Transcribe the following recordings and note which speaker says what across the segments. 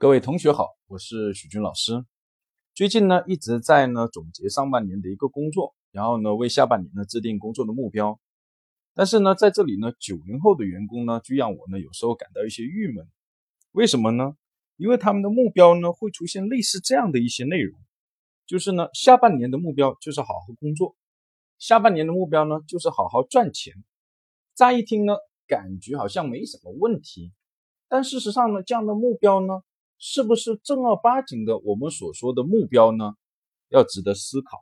Speaker 1: 各位同学好，我是许军老师。最近呢一直在呢总结上半年的一个工作，然后呢为下半年呢制定工作的目标。但是呢在这里呢九零后的员工呢就让我呢有时候感到一些郁闷。为什么呢？因为他们的目标呢会出现类似这样的一些内容，就是呢下半年的目标就是好好工作，下半年的目标呢就是好好赚钱。乍一听呢感觉好像没什么问题，但事实上呢这样的目标呢。是不是正儿八经的我们所说的目标呢？要值得思考。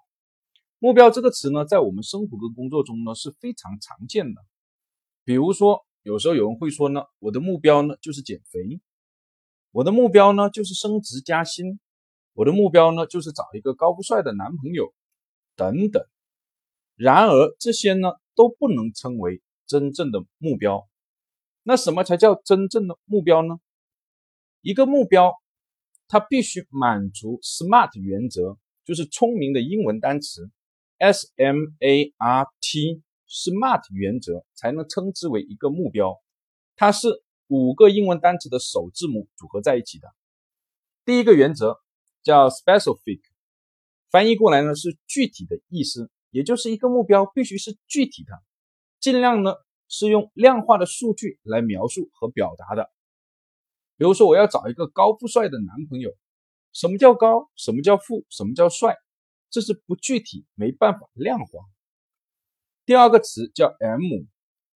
Speaker 1: 目标这个词呢，在我们生活跟工作中呢是非常常见的。比如说，有时候有人会说呢，我的目标呢就是减肥，我的目标呢就是升职加薪，我的目标呢就是找一个高富帅的男朋友，等等。然而，这些呢都不能称为真正的目标。那什么才叫真正的目标呢？一个目标，它必须满足 SMART 原则，就是聪明的英文单词 S M A R T SMART 原则才能称之为一个目标。它是五个英文单词的首字母组合在一起的。第一个原则叫 specific，翻译过来呢是具体的意思，也就是一个目标必须是具体的，尽量呢是用量化的数据来描述和表达的。比如说，我要找一个高富帅的男朋友。什么叫高？什么叫富？什么叫帅？这是不具体，没办法量化。第二个词叫 M，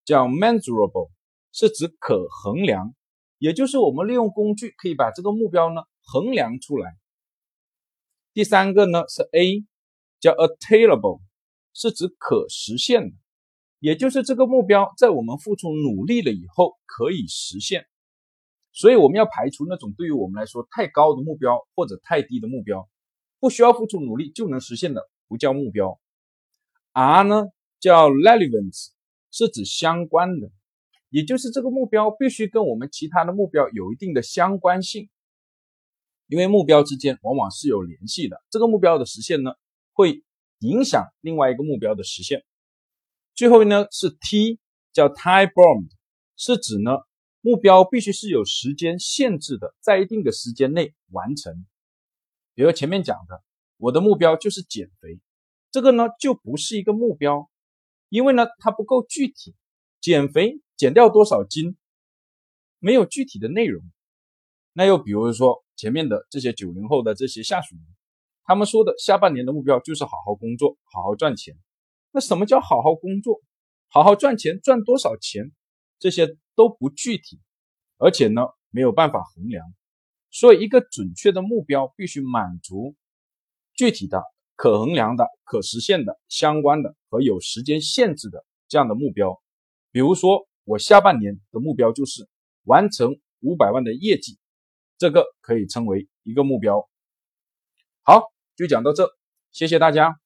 Speaker 1: 叫 measurable，是指可衡量，也就是我们利用工具可以把这个目标呢衡量出来。第三个呢是 A，叫 attainable，是指可实现的，也就是这个目标在我们付出努力了以后可以实现。所以我们要排除那种对于我们来说太高的目标或者太低的目标，不需要付出努力就能实现的不叫目标。R 呢叫 relevance，是指相关的，也就是这个目标必须跟我们其他的目标有一定的相关性，因为目标之间往往是有联系的。这个目标的实现呢，会影响另外一个目标的实现。最后呢是 T，叫 time bound，是指呢。目标必须是有时间限制的，在一定的时间内完成。比如前面讲的，我的目标就是减肥，这个呢就不是一个目标，因为呢它不够具体。减肥减掉多少斤，没有具体的内容。那又比如说前面的这些九零后的这些下属，他们说的下半年的目标就是好好工作，好好赚钱。那什么叫好好工作？好好赚钱，赚多少钱？这些。都不具体，而且呢没有办法衡量，所以一个准确的目标必须满足具体的、可衡量的、可实现的、相关的和有时间限制的这样的目标。比如说，我下半年的目标就是完成五百万的业绩，这个可以称为一个目标。好，就讲到这，谢谢大家。